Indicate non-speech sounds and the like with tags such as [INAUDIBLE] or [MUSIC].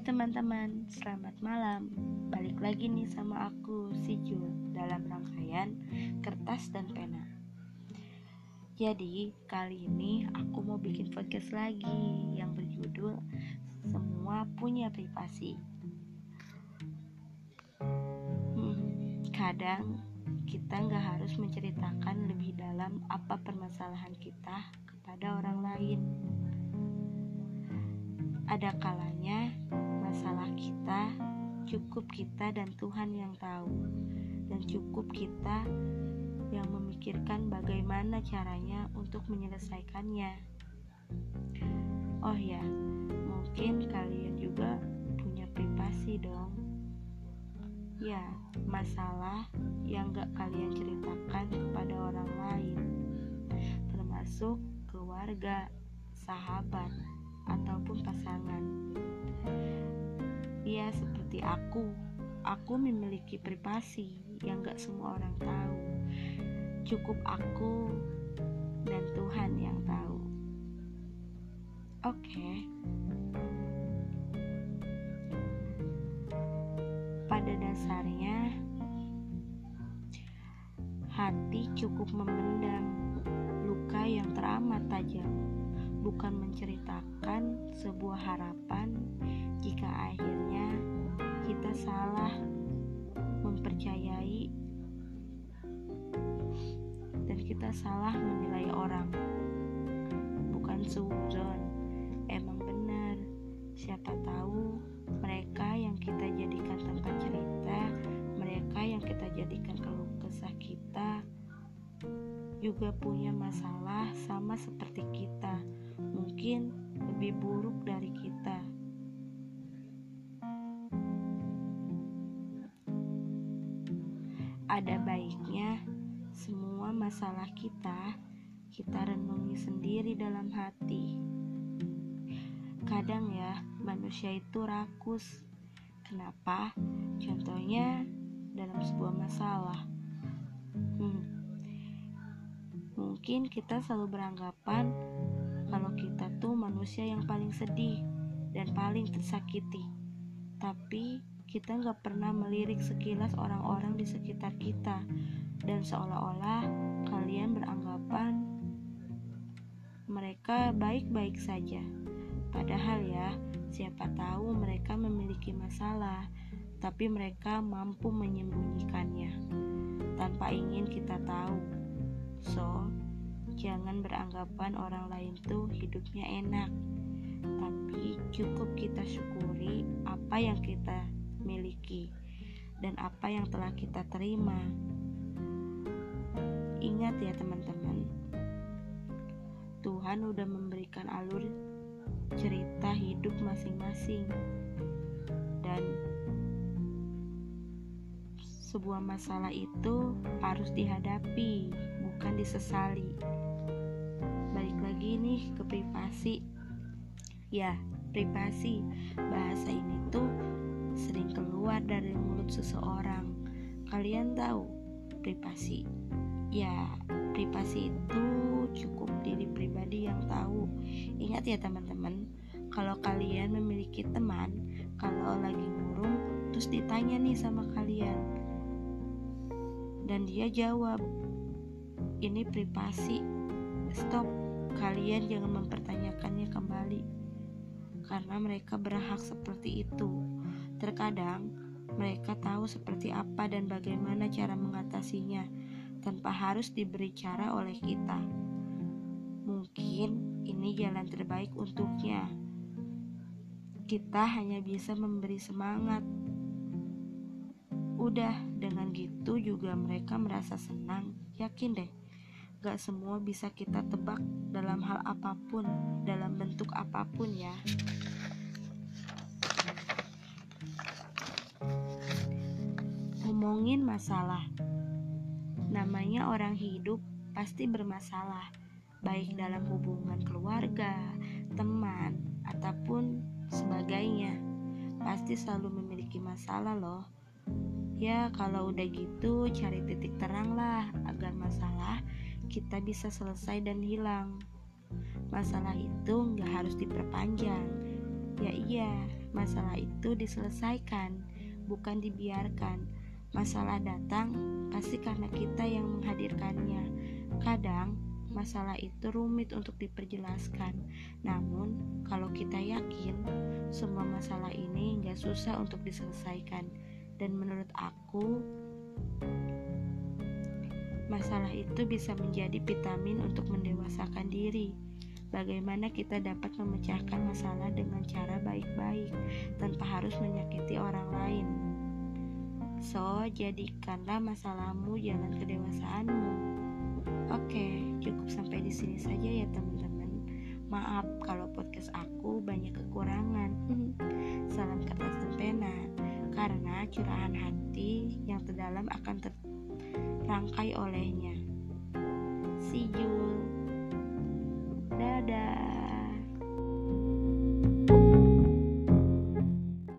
Teman-teman, selamat malam. Balik lagi nih sama aku, si Jul, dalam rangkaian kertas dan pena. Jadi, kali ini aku mau bikin podcast lagi yang berjudul Semua Punya Privasi. Hmm, kadang kita nggak harus menceritakan lebih dalam apa permasalahan kita kepada orang lain ada kalanya kita cukup kita dan Tuhan yang tahu, dan cukup kita yang memikirkan bagaimana caranya untuk menyelesaikannya. Oh ya, mungkin kalian juga punya privasi dong. Ya, masalah yang gak kalian ceritakan kepada orang lain, termasuk keluarga, sahabat, ataupun pasangan. Ya, seperti aku, aku memiliki privasi yang gak semua orang tahu. Cukup aku dan Tuhan yang tahu. Oke. Pada dasarnya, hati cukup memendam luka yang teramat tajam bukan menceritakan sebuah harapan jika akhirnya kita salah mempercayai dan kita salah menilai orang. Bukan suzon emang benar. Siapa tahu mereka yang kita jadikan tempat cerita mereka yang kita jadikan keluh kesah kita juga punya masalah sama seperti kita mungkin lebih buruk dari kita. Ada baiknya semua masalah kita kita renungi sendiri dalam hati. Kadang ya, manusia itu rakus. Kenapa? Contohnya dalam sebuah masalah. Hmm. Mungkin kita selalu beranggapan kalau kita tuh manusia yang paling sedih dan paling tersakiti. Tapi kita nggak pernah melirik sekilas orang-orang di sekitar kita dan seolah-olah kalian beranggapan mereka baik-baik saja. Padahal ya, siapa tahu mereka memiliki masalah, tapi mereka mampu menyembunyikannya tanpa ingin kita tahu. So, Jangan beranggapan orang lain tuh hidupnya enak, tapi cukup kita syukuri apa yang kita miliki dan apa yang telah kita terima. Ingat ya teman-teman, Tuhan udah memberikan alur cerita hidup masing-masing. Dan sebuah masalah itu harus dihadapi, bukan disesali. Lagi nih ke privasi. Ya privasi. Bahasa ini tuh sering keluar dari mulut seseorang. Kalian tahu privasi. Ya privasi itu cukup diri pribadi yang tahu. Ingat ya teman-teman kalau kalian memiliki teman kalau lagi murung terus ditanya nih sama kalian dan dia jawab ini privasi stop kalian jangan mempertanyakannya kembali karena mereka berhak seperti itu. Terkadang mereka tahu seperti apa dan bagaimana cara mengatasinya tanpa harus diberi cara oleh kita. Mungkin ini jalan terbaik untuknya. Kita hanya bisa memberi semangat. Udah, dengan gitu juga mereka merasa senang. Yakin deh, Gak semua bisa kita tebak dalam hal apa pun, dalam bentuk apa pun ya. Ngomongin masalah. Namanya orang hidup pasti bermasalah, baik dalam hubungan keluarga, teman, ataupun sebagainya. Pasti selalu memiliki masalah loh. Ya, kalau udah gitu, cari titik terang lah agar masalah kita bisa selesai dan hilang. Masalah itu nggak harus diperpanjang. Ya iya, masalah itu diselesaikan, bukan dibiarkan. Masalah datang pasti karena kita yang menghadirkannya. Kadang masalah itu rumit untuk diperjelaskan. Namun, kalau kita yakin semua masalah ini nggak susah untuk diselesaikan, dan menurut aku, masalah itu bisa menjadi vitamin untuk mendewasakan diri. Bagaimana kita dapat memecahkan masalah dengan cara baik-baik tanpa harus menyakiti orang lain. So, jadikanlah masalahmu jalan kedewasaanmu. Oke, cukup sampai di sini saja ya teman-teman. Maaf kalau podcast aku banyak kekurangan. [LAUGHS] Salam kertas dan karena curahan hati yang terdalam akan terangkai olehnya. See you. Dadah.